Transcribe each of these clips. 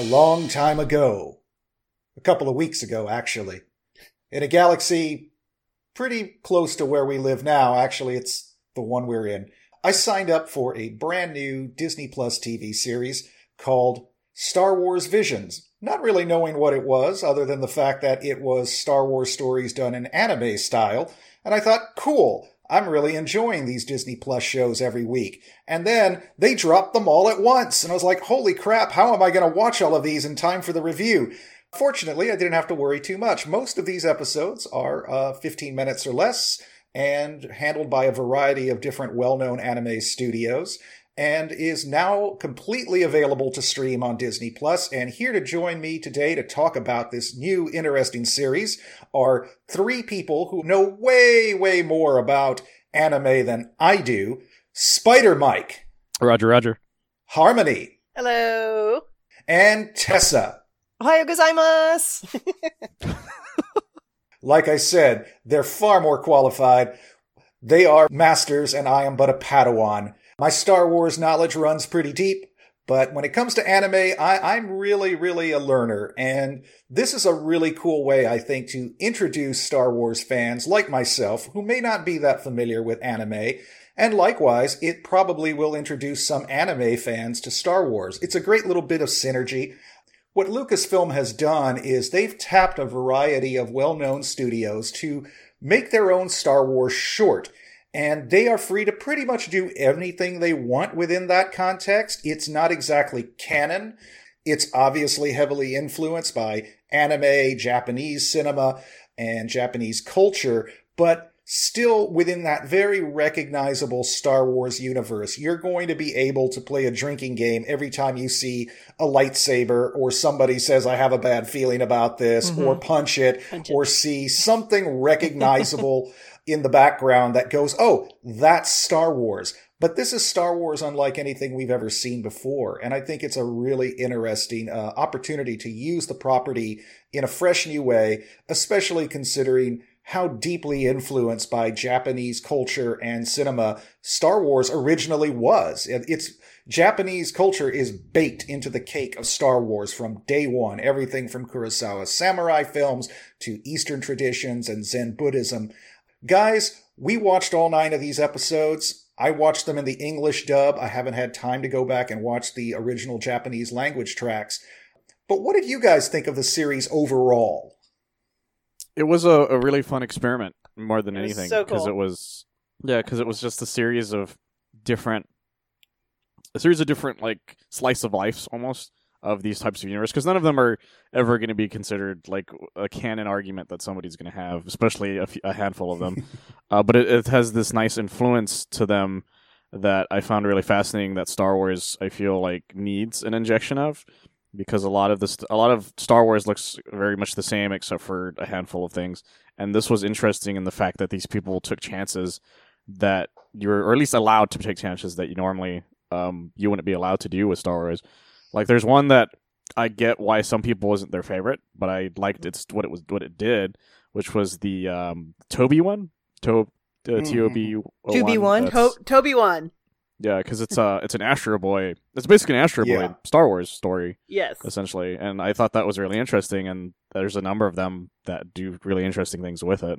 A long time ago, a couple of weeks ago, actually, in a galaxy pretty close to where we live now. Actually, it's the one we're in. I signed up for a brand new Disney Plus TV series called Star Wars Visions, not really knowing what it was, other than the fact that it was Star Wars stories done in anime style. And I thought, cool, I'm really enjoying these Disney Plus shows every week. And then they dropped them all at once. And I was like, holy crap, how am I going to watch all of these in time for the review? Fortunately, I didn't have to worry too much. Most of these episodes are uh, 15 minutes or less and handled by a variety of different well known anime studios and is now completely available to stream on Disney Plus. And here to join me today to talk about this new interesting series are three people who know way, way more about anime than I do. Spider Mike. Roger, Roger. Harmony. Hello. And Tessa. Ohayo gozaimasu. like I said, they're far more qualified. They are masters, and I am but a Padawan. My Star Wars knowledge runs pretty deep, but when it comes to anime, I, am really, really a learner. And this is a really cool way, I think, to introduce Star Wars fans like myself, who may not be that familiar with anime. And likewise, it probably will introduce some anime fans to Star Wars. It's a great little bit of synergy. What Lucasfilm has done is they've tapped a variety of well-known studios to make their own Star Wars short. And they are free to pretty much do anything they want within that context. It's not exactly canon. It's obviously heavily influenced by anime, Japanese cinema, and Japanese culture, but still within that very recognizable Star Wars universe. You're going to be able to play a drinking game every time you see a lightsaber or somebody says, I have a bad feeling about this, mm-hmm. or punch it, punch or see something recognizable in the background that goes, oh, that's Star Wars. But this is Star Wars unlike anything we've ever seen before. And I think it's a really interesting uh, opportunity to use the property in a fresh new way, especially considering how deeply influenced by Japanese culture and cinema Star Wars originally was. It's Japanese culture is baked into the cake of Star Wars from day one. Everything from Kurosawa's samurai films to Eastern traditions and Zen Buddhism. Guys, we watched all nine of these episodes. I watched them in the English dub. I haven't had time to go back and watch the original Japanese language tracks. But what did you guys think of the series overall? It was a, a really fun experiment more than it anything because so cool. it was yeah because it was just a series of different a series of different like slice of lives almost of these types of universe because none of them are ever going to be considered like a canon argument that somebody's going to have especially a, f- a handful of them uh, but it, it has this nice influence to them that i found really fascinating that star wars i feel like needs an injection of because a lot of this a lot of Star Wars looks very much the same except for a handful of things. And this was interesting in the fact that these people took chances that you're or at least allowed to take chances that you normally um, you wouldn't be allowed to do with Star Wars. Like there's one that I get why some people wasn't their favorite, but I liked it's what it was what it did, which was the um, Toby one. To uh, T O B Toby one. Toby one. Yeah, because it's uh it's an Astro Boy. It's basically an Astro Boy yeah. Star Wars story. Yes, essentially, and I thought that was really interesting. And there's a number of them that do really interesting things with it.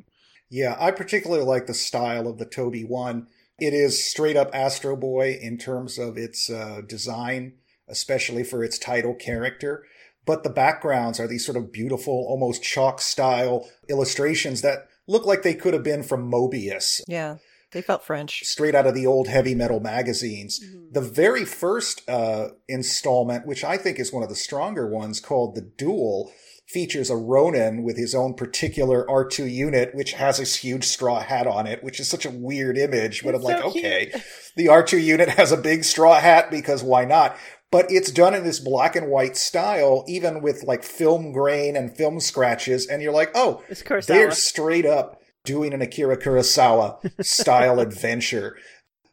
Yeah, I particularly like the style of the Toby one. It is straight up Astro Boy in terms of its uh, design, especially for its title character. But the backgrounds are these sort of beautiful, almost chalk style illustrations that look like they could have been from Moebius. Yeah. They felt French. Straight out of the old heavy metal magazines. Mm-hmm. The very first uh, installment, which I think is one of the stronger ones, called The Duel, features a Ronin with his own particular R2 unit, which has this huge straw hat on it, which is such a weird image. But it's I'm like, so okay, the R2 unit has a big straw hat because why not? But it's done in this black and white style, even with like film grain and film scratches. And you're like, oh, they're straight up doing an Akira Kurosawa style adventure.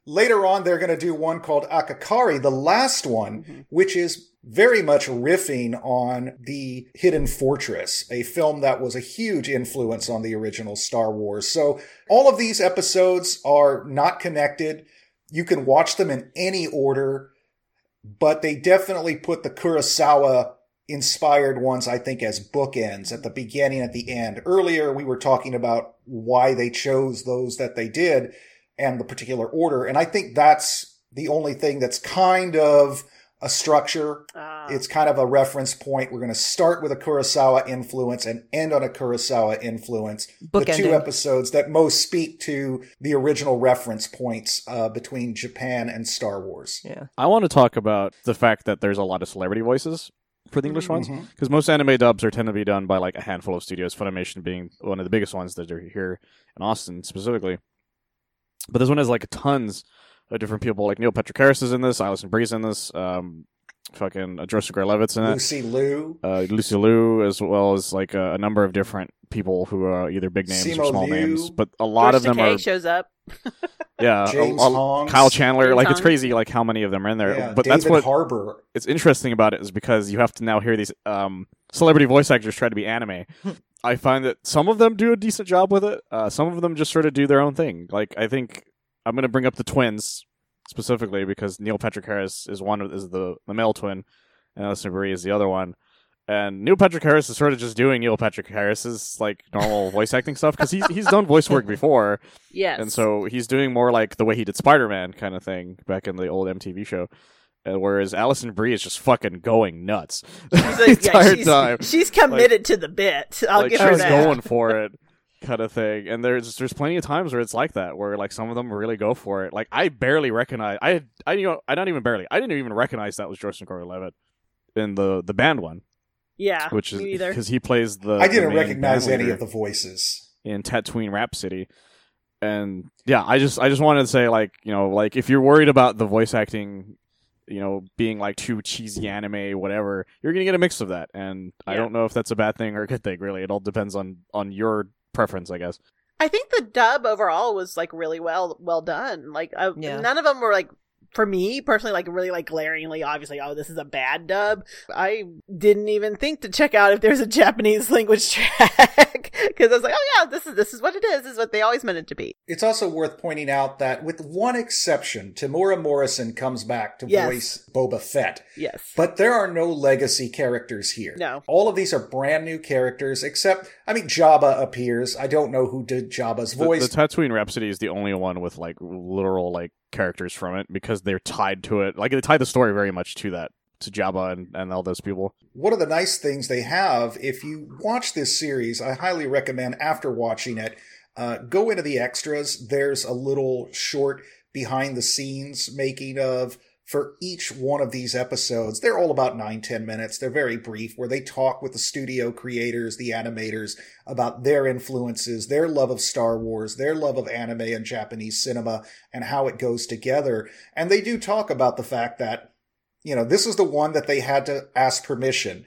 Later on, they're going to do one called Akakiri, the last one, Mhm. which is very much riffing on the Hidden Fortress, a film that was a huge influence on the original Star Wars. So all of these episodes are not connected. You can watch them in any order, but they definitely put the Kurosawa inspired ones, I think, as bookends at the beginning, at the end. Earlier, we were talking about why they chose those that they did and the particular order. And I think that's the only thing that's kind of a structure. Ah. It's kind of a reference point. We're going to start with a Kurosawa influence and end on a Kurosawa influence. the two episodes that most speak to the original reference points uh, between Japan and Star Wars. yeah. I want to talk about the fact that there's a lot of celebrity voices for the English ones Mhm. because most anime dubs are tend to be done by like a handful of studios. Funimation being one of the biggest ones that are here in Austin specifically. But this one has like tons of different people. Like Neil Patrick Harris is in this, Alison Brie's in this, um, fucking uh, Joseph Gordon-Levitt's in it. Lucy Liu. uh, Lucy Liu, as well as like a, a number of different people who are either big names Simo or small Liu. names. But a lot of them Takei are, shows up. yeah, James a- Hong. Kyle Chandler. James like it's crazy, like how many of them are in there. Yeah, but David that's what Harbour. it's interesting about it is because you have to now hear these um, celebrity voice actors try to be anime. I find that some of them do a decent job with it. Uh, some of them just sort of do their own thing. Like I think I'm going to bring up the twins specifically because Neil Patrick Harris is one of is the the male twin, and Alison Brie is the other one. And Neil Patrick Harris is sort of just doing Neil Patrick Harris's like normal voice acting stuff because he's he's done voice work before, Yes. and so he's doing more like the way he did Spider Man kind of thing back in the old MTV show. Uh, whereas Alison Brie is just fucking going nuts she's, the like, yeah, entire she's, time. she's committed to the bit. I'll like give her was that. going for it, kind of thing. And there's there's plenty of times where it's like that, where like some of them really go for it. Like I barely recognize. I I you know I not even barely. I didn't even recognize that was Joseph Gordon-Levitt in the the band one, Yeah, which is either. because he plays the. I didn't main recognize any of the voices. in Tatooine Rhapsody. And yeah, I just I just wanted to say like you know like if you're worried about the voice acting, you know being like too cheesy anime whatever, you're gonna get a mix of that. And I don't know if that's a bad thing or a good thing. Really, it all depends on on your preference, I guess. I think the dub overall was like really well well done. Like I, Yeah. none of them were like for me personally like really like glaringly obviously oh this is a bad dub. I didn't even think to check out if there's a Japanese language track because I was like oh yeah this is this is what it is this is what they always meant it to be. It's also worth pointing out that, with one exception, Temuera Morrison comes back to Yes. voice Boba Fett. Yes. But there are no legacy characters here. No. All of these are brand new characters, except, I mean, Jabba appears. I don't know who did Jabba's The, voice. the Tatooine Rhapsody is the only one with like literal like characters from it because they're tied to it. Like they tie the story very much to that to Jabba and, and all those people. One of the nice things they have, if you watch this series, I highly recommend after watching it, uh, go into the extras. There's a little short behind the scenes making of for each one of these episodes. They're all about nine, ten minutes. They're very brief, where they talk with the studio creators, the animators, about their influences, their love of Star Wars, their love of anime and Japanese cinema, and how it goes together. And they do talk about the fact that you know, this is the one that they had to ask permission.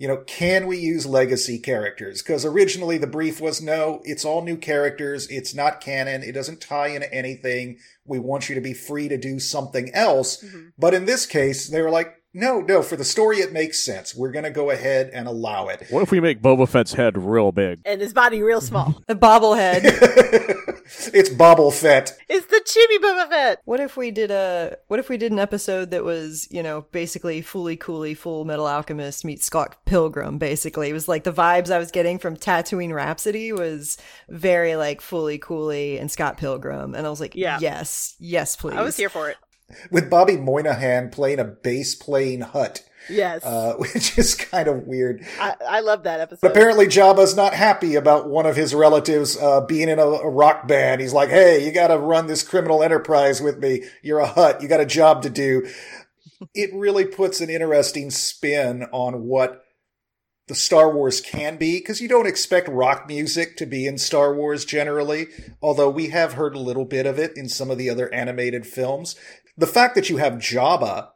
You know, can we use legacy characters? Because originally the brief was no, it's all new characters. It's not canon. It doesn't tie into anything. We want you to be free to do something else. Mhm. But in this case, they were like, no, no, for the story, it makes sense. We're going to go ahead and allow it. What if we make Boba Fett's head real big? And his body real small. A bobblehead. it's Bobble Fett. it's the chibi Boba Fett. What if we did a what if we did an episode that was, you know, basically Fooly Cooly full metal alchemist meets Scott Pilgrim, basically. It was like the vibes I was getting from Tatooine Rhapsody was very like Fooly Cooly and Scott Pilgrim. And I was like, Yeah. yes, yes, please. I was here for it. With Bobby Moynihan playing a bass playing Hutt, Yes. uh, which is kind of weird. I, I love that episode. But apparently Jabba's not happy about one of his relatives uh, being in a, a rock band. He's like, "Hey, you got to run this criminal enterprise with me. You're a Hutt. You got a job to do." It really puts an interesting spin on what the Star Wars can be because you don't expect rock music to be in Star Wars generally, although we have heard a little bit of it in some of the other animated films. The fact that you have Jabba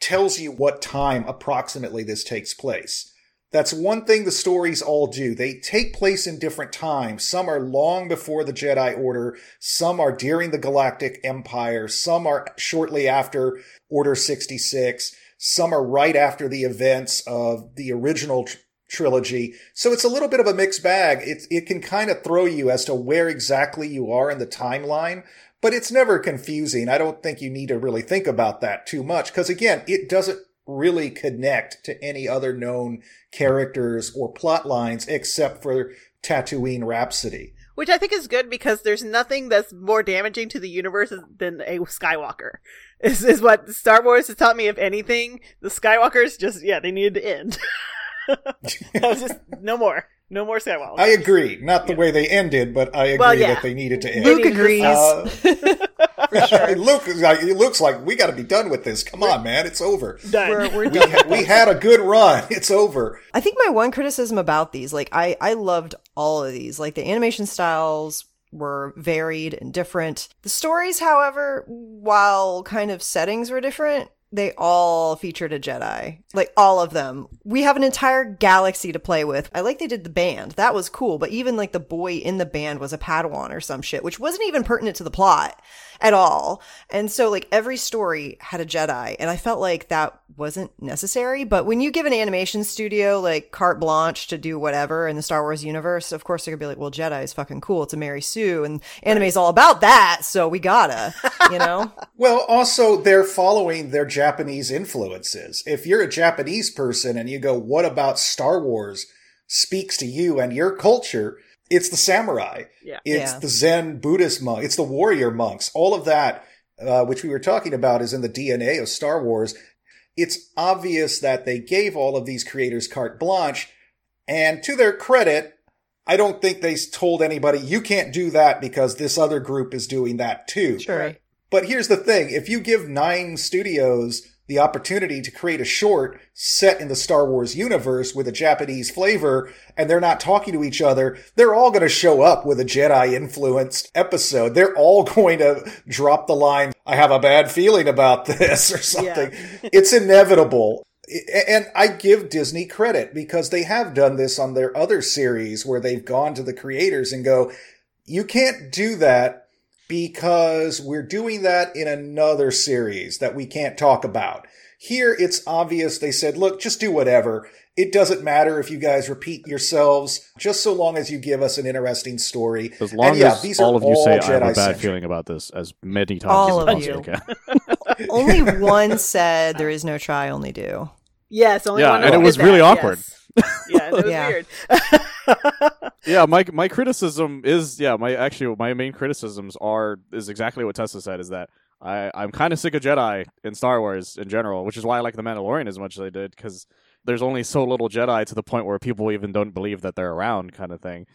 tells you what time approximately this takes place. That's one thing the stories all do. They take place in different times. Some are long before the Jedi Order, some are during the Galactic Empire, some are shortly after Order 66, some are right after the events of the original tr- trilogy. So it's a little bit of a mixed bag. It, it can kind of throw you as to where exactly you are in the timeline, but it's never confusing. I don't think you need to really think about that too much because again, it doesn't really connect to any other known characters or plot lines except for Tatooine Rhapsody. Which I think is good because there's nothing that's more damaging to the universe than a Skywalker. Is is what Star Wars has taught me. If anything, the Skywalkers just yeah they needed to end. that was just no more, no more Skywalker. I agree. Not the way they ended, but I agree Well, yeah. that they needed to end. Luke needed to agrees. Uh, For sure. Luke is like, it looks like we got to be done with this. Come on, man, it's over. Done. We're, we're We, done. ha- we had a good run. It's over. I think my one criticism about these, like I, I loved all of these. Like the animation styles were varied and different. The stories, however, while kind of settings were different, they all featured a Jedi. Like all of them. We have an entire galaxy to play with. I like they did the band. That was cool. But even like the boy in the band was a Padawan or some shit, which wasn't even pertinent to the plot at all. And so like every story had a Jedi and I felt like that wasn't necessary, but when you give an animation studio like carte blanche to do whatever in the Star Wars universe, of course they're going to be like, "Well, Jedi is fucking cool. It's a Mary Sue and anime's all about that, so we gotta." You know? Well, also, they're following their Japanese influences. If you're a Japanese person and you go, what about Star Wars speaks to you and your culture? It's the samurai. Yeah. It's Yeah. the Zen Buddhist monk. It's the warrior monks. All of that, uh, which we were talking about, is in the DNA of Star Wars. It's obvious that they gave all of these creators carte blanche. And to their credit, I don't think they told anybody, you can't do that because this other group is doing that too. Sure. But here's the thing. If you give nine studios the opportunity to create a short set in the Star Wars universe with a Japanese flavor and they're not talking to each other, they're all going to show up with a Jedi influenced episode. They're all going to drop the line, I have a bad feeling about this or something. it's inevitable. And I give Disney credit because they have done this on their other series where they've gone to the creators and go, you can't do that because we're doing that in another series that we can't talk about. Here, it's obvious they said, look, just do whatever. It doesn't matter if you guys repeat yourselves, just so long as you give us an interesting story. As long And yeah, as these all are of you say I have a bad Jedi-centric. feeling about this as many times All as of you you. possibly can. only one said there is no try, only do. Yes, only Yeah, one and it did was that, really awkward. yes. Yeah, it was Yeah. weird. yeah, my my criticism is yeah, my actually my main criticisms are is exactly what Tessa said is that I I'm kind of sick of Jedi in Star Wars in general, which is why I like the Mandalorian as much as I did because there's only so little Jedi to the point where people even don't believe that they're around, kind of thing.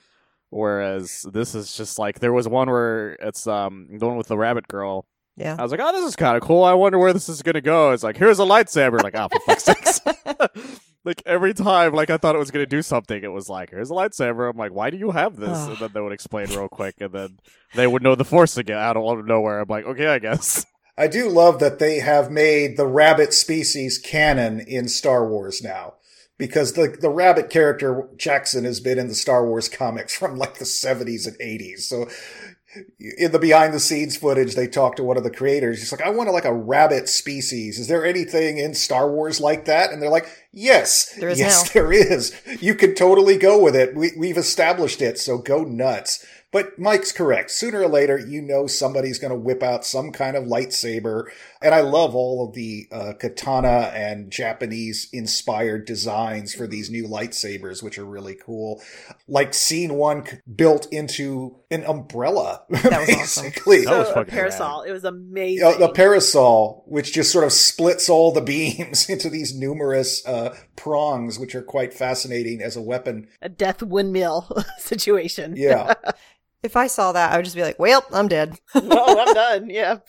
Whereas this is just like there was one where it's um the one with the rabbit girl. Yeah. I was like, oh, this is kind of cool. I wonder where this is gonna go. It's like here's a lightsaber. Like, oh, for fuck's sakes. like every time, like I thought it was gonna do something, it was like, here's a lightsaber. I'm like, why do you have this? and then they would explain real quick, and then they would know the force again out of nowhere. I'm like, okay, I guess. I do love that they have made the rabbit species canon in Star Wars now. Because the, the rabbit character Jackson has been in the Star Wars comics from like the 70s and 80s. So in the behind the scenes footage, they talked to one of the creators. He's like, I want to like a rabbit species. Is there anything in Star Wars like that? And they're like, yes, There is yes, now. there is. You can totally go with it. We, we've established it. So go nuts. But Mike's correct. Sooner or later, you know somebody's going to whip out some kind of lightsaber. And I love all of the uh, katana and Japanese inspired designs for these new lightsabers, which are really cool. Like scene one built into an umbrella, That was awesome. basically. That was So, a fucking parasol. It was amazing. Uh, the parasol, which just sort of splits all the beams into these numerous uh, prongs, which are quite fascinating as a weapon. a death windmill situation. Yeah. If I saw that, I would just be like, well, I'm dead. oh, I'm done. Yeah.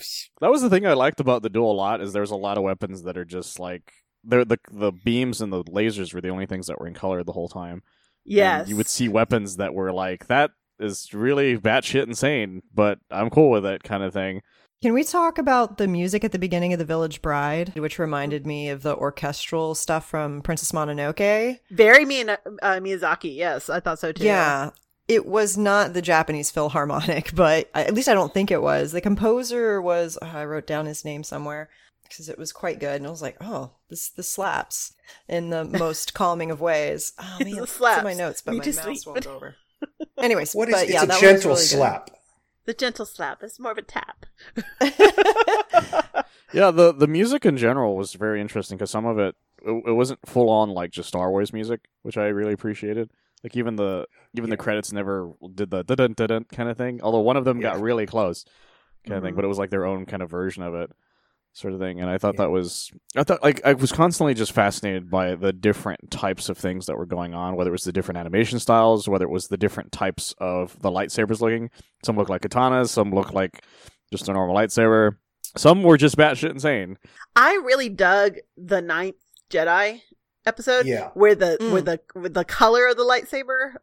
That was the thing I liked about the duel a lot is there's a lot of weapons that are just like they're the the beams and the lasers were the only things that were in color the whole time. Yes. And you would see weapons that were like that is really batshit insane, but I'm cool with it kind of thing. Can we talk about the music at the beginning of The Village Bride, which reminded me of the orchestral stuff from Princess Mononoke? Very Miya- uh, Miyazaki. Yes, I thought so too. Yeah. It was not the Japanese Philharmonic, but I, at least I don't think it was. The composer was, oh, I wrote down his name somewhere because it was quite good. And I was like, oh, this this slaps in the most calming of ways. Oh, man, This it's in slaps. my notes, but Me my too, mouse sweet. won't go over. Anyways, What is but it's yeah, a that gentle really good. slap. The gentle slap. is more of a tap. Yeah, the the music in general was very interesting because some of it, it it wasn't full on like just Star Wars music, which I really appreciated. Like even the even the credits never did the dun dun dun kind of thing. Although one of them got really close, kind of thing, Mhm. but it was like their own kind of version of it, sort of thing. And I thought that was I thought like I was constantly just fascinated by the different types of things that were going on, whether it was the different animation styles, whether it was the different types of the lightsabers looking. Some look like katanas, some look like just a normal lightsaber. Some were just batshit insane. I really dug the ninth Jedi episode. Yeah. Where the Mm. where the with the color of the lightsaber.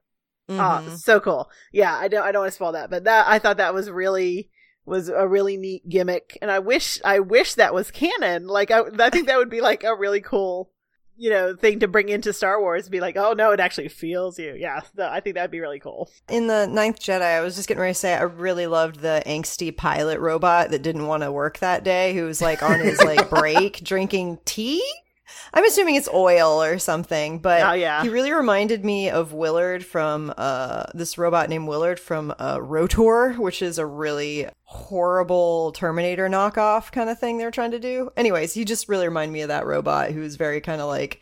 Mhm. Oh, so cool. Yeah, I don't I don't want to spoil that, but that I thought that was really was a really neat gimmick, and I wish I wish that was canon. Like I, I think that would be like a really cool, you know, thing to bring into Star Wars. Be like, oh no, it actually feels you. Yeah, th- I think that'd be really cool. In the Ninth Jedi, I was just getting ready to say I really loved the angsty pilot robot that didn't want to work that day, who was like on his like break drinking tea. I'm assuming it's oil or something, but Oh, yeah. he really reminded me of Willard from uh, this robot named Willard from uh, Rotor, which is a really horrible Terminator knockoff kind of thing they're trying to do. Anyways, he just really reminded me of that robot who's very kind of like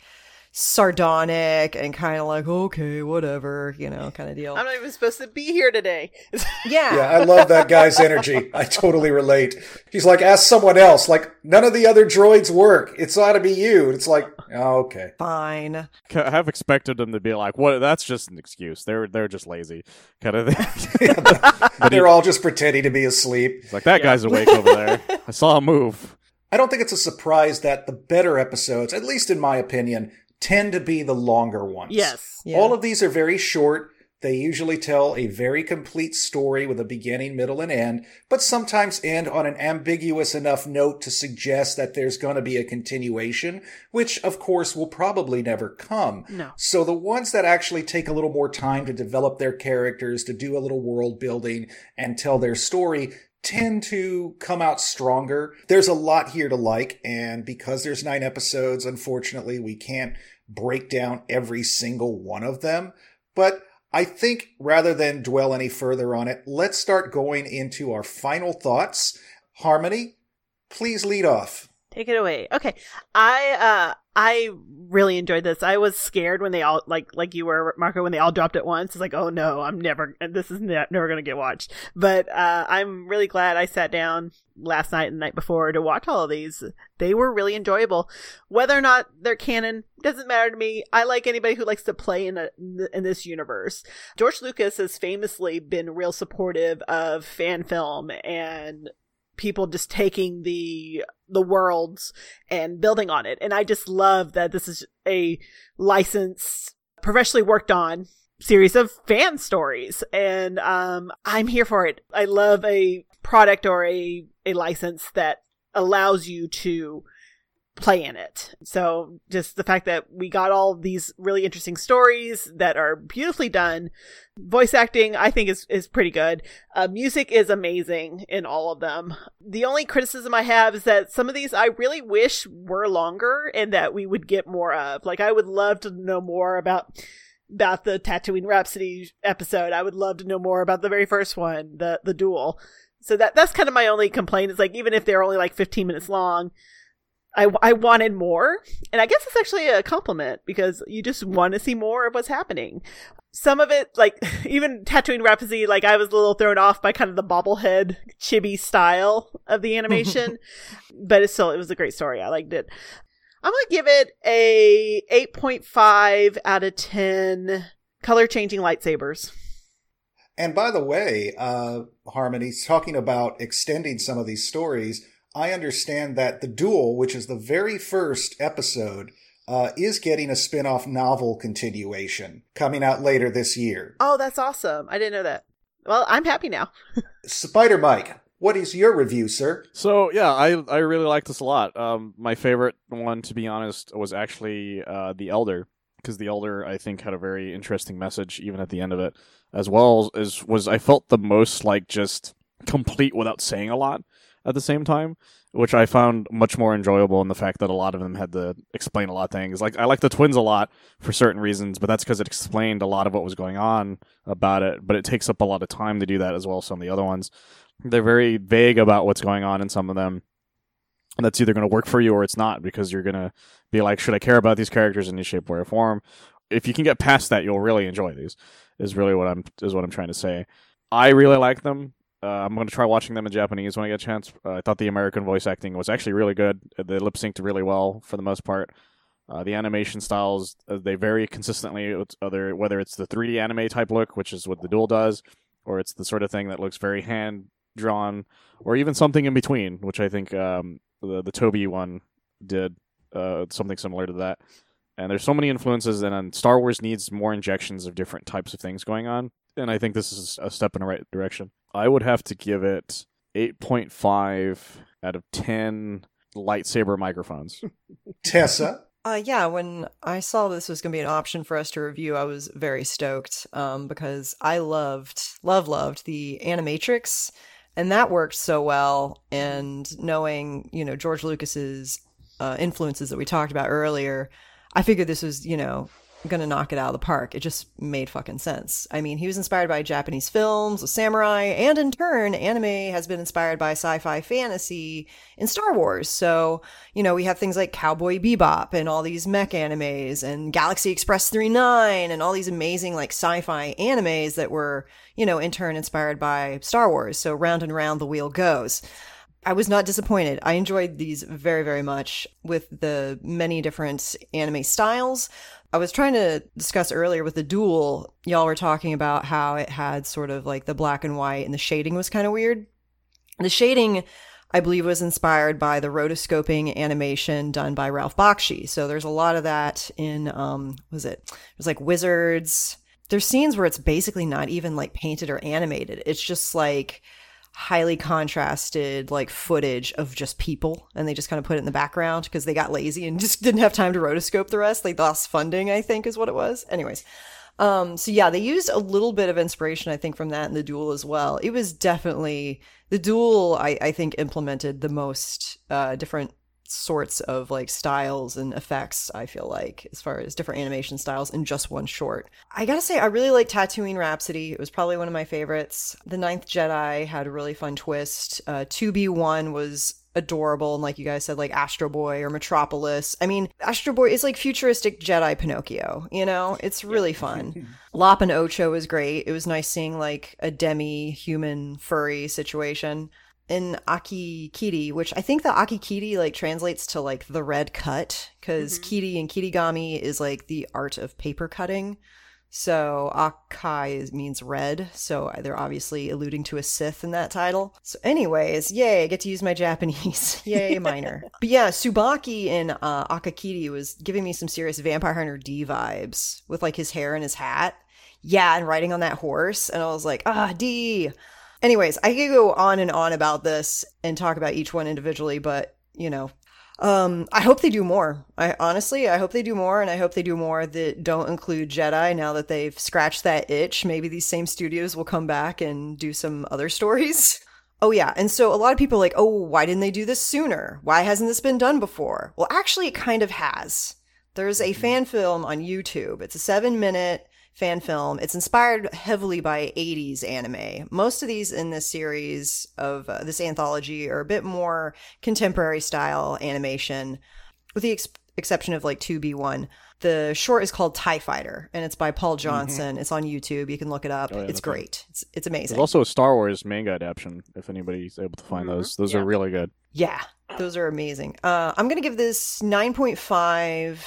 sardonic and kind of like okay, whatever, you know, kind of deal. I'm not even supposed to be here today. yeah. Yeah, I love that guy's energy. I totally relate. He's like, ask someone else. Like, none of the other droids work. It's ought to be you. And it's like, oh, okay. Fine. I have expected them to be like, "What? That's just an excuse. They're they're just lazy," kind of thing. They're all just pretending to be asleep. It's like that guy's awake over there. I saw him move. I don't think it's a surprise that the better episodes, at least in my opinion, tend to be the longer ones. yes. Yeah. All of these are very short. They usually tell a very complete story with a beginning, middle, and end, but sometimes end on an ambiguous enough note to suggest that there's going to be a continuation, which of course will probably never come. No. So the ones that actually take a little more time to develop their characters, to do a little world building and tell their story tend to come out stronger. There's a lot here to like, and because there's nine episodes, unfortunately, we can't break down every single one of them. But I think rather than dwell any further on it, let's start going into our final thoughts. Harmony, please lead off. Take it away. Okay. I uh I really enjoyed this. I was scared when they all like like you were Marco when they all dropped at once. It's like, "Oh no, I'm never this is ne- never going to get watched." But uh I'm really glad I sat down last night and the night before to watch all of these. They were really enjoyable. Whether or not they're canon doesn't matter to me. I like anybody who likes to play in a in this universe. George Lucas has famously been real supportive of fan film and people just taking the the worlds and building on it. And I just love that this is a licensed, professionally worked on series of fan stories. And um I'm here for it. I love a product or a, a license that allows you to play in it. So just the fact that we got all these really interesting stories that are beautifully done. Voice acting, I think, is, is pretty good. Uh, music is amazing in all of them. The only criticism I have is that some of these I really wish were longer and that we would get more of. Like, I would love to know more about about the Tatooine Rhapsody episode. I would love to know more about the very first one, the the duel. So that that's kind of my only complaint. Is like even if they're only like 15 minutes long, I, I wanted more. And I guess it's actually a compliment because you just want to see more of what's happening. Some of it, like even Tatooine Rhapsody, like I was a little thrown off by kind of the bobblehead chibi style of the animation, but it's still, it was a great story. I liked it. I'm going to give it a 8.5 out of 10 color changing lightsabers. And by the way, uh, Harmony, talking about extending some of these stories, I understand that The Duel, which is the very first episode, uh, is getting a spin off novel continuation coming out later this year. Oh, that's awesome. I didn't know that. Well, I'm happy now. Spider Mike, what is your review, sir? So yeah, I I really like this a lot. Um, my favorite one, to be honest, was actually uh, the Elder, because the Elder I think had a very interesting message even at the end of it, as well as was I felt the most like just complete without saying a lot at the same time, which I found much more enjoyable in the fact that a lot of them had to explain a lot of things. Like I like the twins a lot for certain reasons, but that's because it explained a lot of what was going on about it. But it takes up a lot of time to do that as well as some of the other ones. They're very vague about what's going on in some of them. And that's either going to work for you or it's not because you're going to be like, should I care about these characters in any shape, way, or form? If you can get past that, you'll really enjoy these. Is really what I'm is what I'm trying to say. I really like them. Uh, I'm going to try watching them in Japanese when I get a chance. Uh, I thought the American voice acting was actually really good. They lip synced really well for the most part. Uh, the animation styles uh, they vary consistently. With other whether it's the 3D anime type look, which is what the Duel does, or it's the sort of thing that looks very hand drawn, or even something in between, which I think um, the the Toby one did uh, something similar to that. And there's so many influences, and Star Wars needs more injections of different types of things going on. And I think this is a step in the right direction. I would have to give it 8.5 out of 10 lightsaber microphones. Tessa? Uh, yeah, when I saw this was going to be an option for us to review, I was very stoked um, because I loved, love, loved the Animatrix, and that worked so well. And knowing, you know, George Lucas's uh, influences that we talked about earlier, I figured this was, you know, going to knock it out of the park. It just made fucking sense. I mean, he was inspired by Japanese films samurai, and in turn, anime has been inspired by sci fi fantasy in Star Wars. So, you know, we have things like Cowboy Bebop and all these mech animes and Galaxy Express 39 and all these amazing, like, sci fi animes that were, you know, in turn inspired by Star Wars. So, round and round the wheel goes. I was not disappointed. I enjoyed these very, very much with the many different anime styles. I was trying to discuss earlier with the duel, y'all were talking about how it had sort of like the black and white and the shading was kind of weird. The shading, I believe, was inspired by the rotoscoping animation done by Ralph Bakshi. So there's a lot of that in, um, was it? It was like Wizards. There's scenes where it's basically not even like painted or animated. It's just like, highly contrasted like footage of just people and they just kind of put it in the background because they got lazy and just didn't have time to rotoscope the rest. They lost funding i think is what it was. Anyways um so yeah they used a little bit of inspiration i think from that in the duel as well. It was definitely the duel i i think implemented the most uh different sorts of like styles and effects i feel like as far as different animation styles in just one short. I gotta say i really like tatooine rhapsody. It was probably one of my favorites. The ninth jedi had a really fun twist. Uh 2b1 was adorable and like you guys said like astro boy or metropolis. I mean astro boy is like futuristic jedi pinocchio you know? It's really fun. Lop and Ochō was great. It was nice seeing like a demi human furry situation in Akakiri, which I think the Akakiri like translates to like the red cut because mm-hmm. Kiri and Kirigami is like the art of paper cutting. So Akai means red, so they're obviously alluding to a Sith in that title. So, anyways, yay, I get to use my Japanese. yay, minor. but yeah, Tsubaki in uh, Akakiri was giving me some serious Vampire Hunter D vibes with like his hair and his hat. Yeah, and riding on that horse, and I was like, ah, D. Anyways, I could go on and on about this and talk about each one individually, but you know, um, I hope they do more. I honestly, I hope they do more, and I hope they do more that don't include Jedi. Now that they've scratched that itch, maybe these same studios will come back and do some other stories. Oh yeah, and so a lot of people are like, oh, why didn't they do this sooner? Why hasn't this been done before? Well, actually, it kind of has. There's a fan film on YouTube. It's a seven minute fan film. It's inspired heavily by 80s anime. Most of these in this series of uh, this anthology are a bit more contemporary style animation, with the ex- exception of like 2B1. The short is called TIE Fighter, and it's by Paul mm-hmm. Johnson. Mm-hmm. It's on YouTube. You can look it up. Oh, yeah, it's great. It's, it's amazing. There's also a Star Wars manga adaptation, if anybody's able to find mm-hmm. those. Those yeah. are really good. Yeah, those are amazing. Uh, I'm going to give this 9.5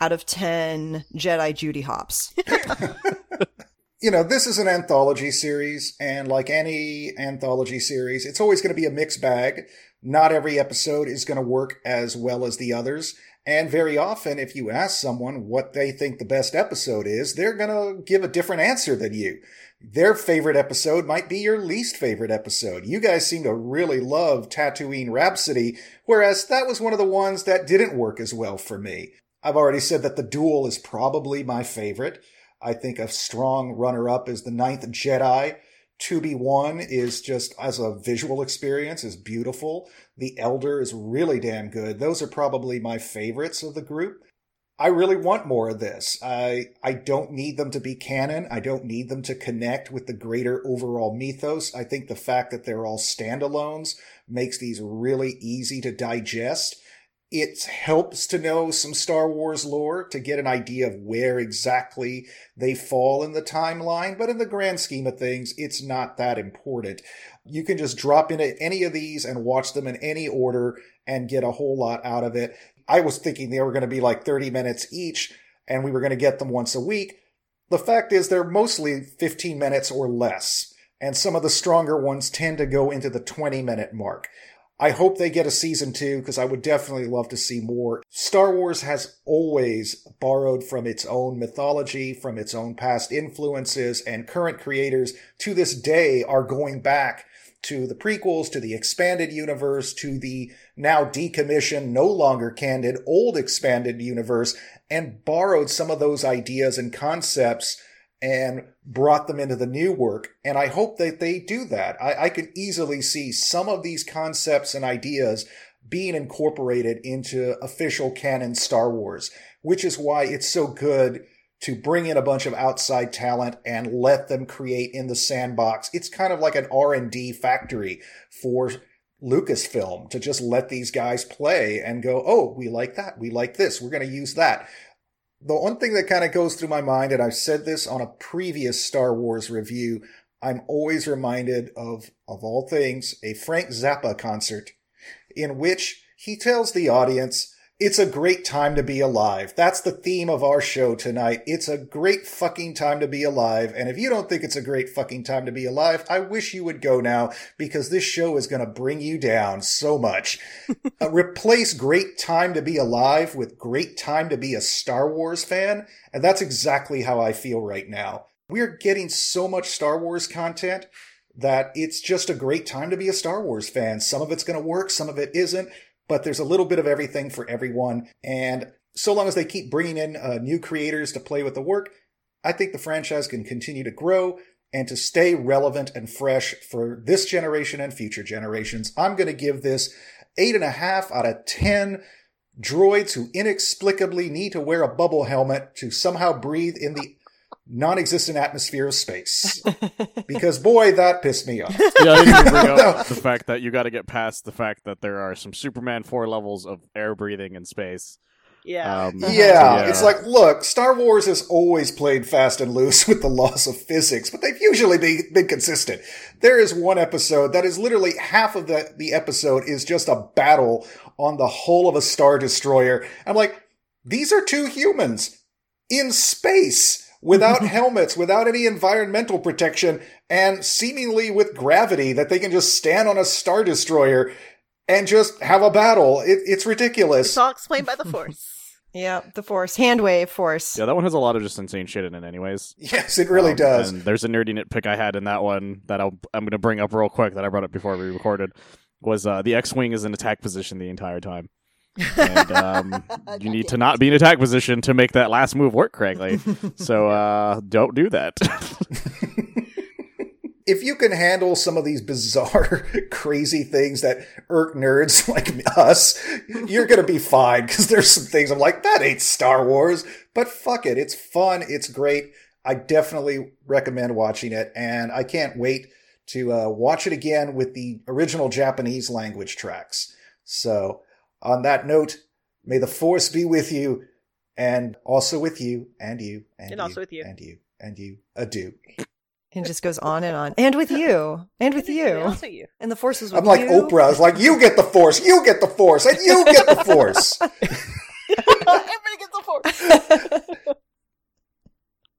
out of 10 Jedi Judy Hopps. you know, this is an anthology series, and like any anthology series, it's always going to be a mixed bag. Not every episode is going to work as well as the others. And very often, if you ask someone what they think the best episode is, they're going to give a different answer than you. Their favorite episode might be your least favorite episode. You guys seem to really love Tatooine Rhapsody, whereas that was one of the ones that didn't work as well for me. I've already said that the duel is probably my favorite. I think a strong runner up is the Ninth Jedi. 2B1 is just as a visual experience is beautiful. The Elder is really damn good. Those are probably my favorites of the group. I really want more of this. I I don't need them to be canon. I don't need them to connect with the greater overall mythos. I think the fact that they're all standalones makes these really easy to digest. It helps to know some Star Wars lore to get an idea of where exactly they fall in the timeline, but in the grand scheme of things, it's not that important. You can just drop into any of these and watch them in any order and get a whole lot out of it. I was thinking they were going to be like 30 minutes each and we were going to get them once a week. The fact is they're mostly 15 minutes or less. And some of the stronger ones tend to go into the 20 minute mark. I hope they get a season two because I would definitely love to see more. Star Wars has always borrowed from its own mythology, from its own past influences, and current creators to this day are going back to the prequels, to the expanded universe, to the now decommissioned, no longer candid, old expanded universe, and borrowed some of those ideas and concepts and brought them into the new work. And I hope that they do that. I, I can easily see some of these concepts and ideas being incorporated into official canon Star Wars, which is why it's so good to bring in a bunch of outside talent and let them create in the sandbox. It's kind of like an R&D factory for Lucasfilm to just let these guys play and go, "Oh, we like that. We like this. We're going to use that." The one thing that kind of goes through my mind, and I've said this on a previous Star Wars review, I'm always reminded of, of all things, a Frank Zappa concert in which he tells the audience, it's a great time to be alive. That's the theme of our show tonight. It's a great fucking time to be alive. And if you don't think it's a great fucking time to be alive, I wish you would go now because this show is going to bring you down so much. uh, replace great time to be alive with great time to be a Star Wars fan. And that's exactly how I feel right now. We're getting so much Star Wars content that it's just a great time to be a Star Wars fan. Some of it's going to work, some of it isn't but there's a little bit of everything for everyone. And so long as they keep bringing in uh, new creators to play with the work, I think the franchise can continue to grow and to stay relevant and fresh for this generation and future generations. I'm going to give this eight and a half out of 10 droids who inexplicably need to wear a bubble helmet to somehow breathe in the non-existent atmosphere of space. because boy, that pissed me off. Yeah, I didn't bring up the fact that you got to get past the fact that there are some Superman four levels of air breathing in space. Yeah. Um, Yeah, yeah. it's like, look, Star Wars has always played fast and loose with the laws of physics, but they've usually be, been consistent. There is one episode that is literally half of the, the episode is just a battle on the hull of a Star Destroyer. I'm like, these are two humans in space without helmets, without any environmental protection, and seemingly with gravity that they can just stand on a Star Destroyer and just have a battle. It, it's ridiculous. It's all explained by the Force. Yeah, the force, hand wave force. Yeah, that one has a lot of just insane shit in it, anyways. Yes, it really Um, does. And there's a nerdy nitpick I had in that one that I'll, I'm going to bring up real quick that I brought up before we recorded. Was uh, the X-wing is in attack position the entire time, and um, you need to not be in attack position to make that last move work correctly. so uh, don't do that. if you can handle some of these bizarre, crazy things that irk nerds like us, you're going to be fine because there's some things I'm like, that ain't Star Wars, but fuck it. It's fun. It's great. I definitely recommend watching it and I can't wait to uh, watch it again with the original Japanese language tracks. So on that note, may the force be with you and also with you and you and, And also with you. and you and you. Adieu. And just goes on and on. And with you. And with you. Also you. And the force is with you. I'm like you. Oprah. I was like, you get the force, you get the force, and you get the force. Everybody gets the Force.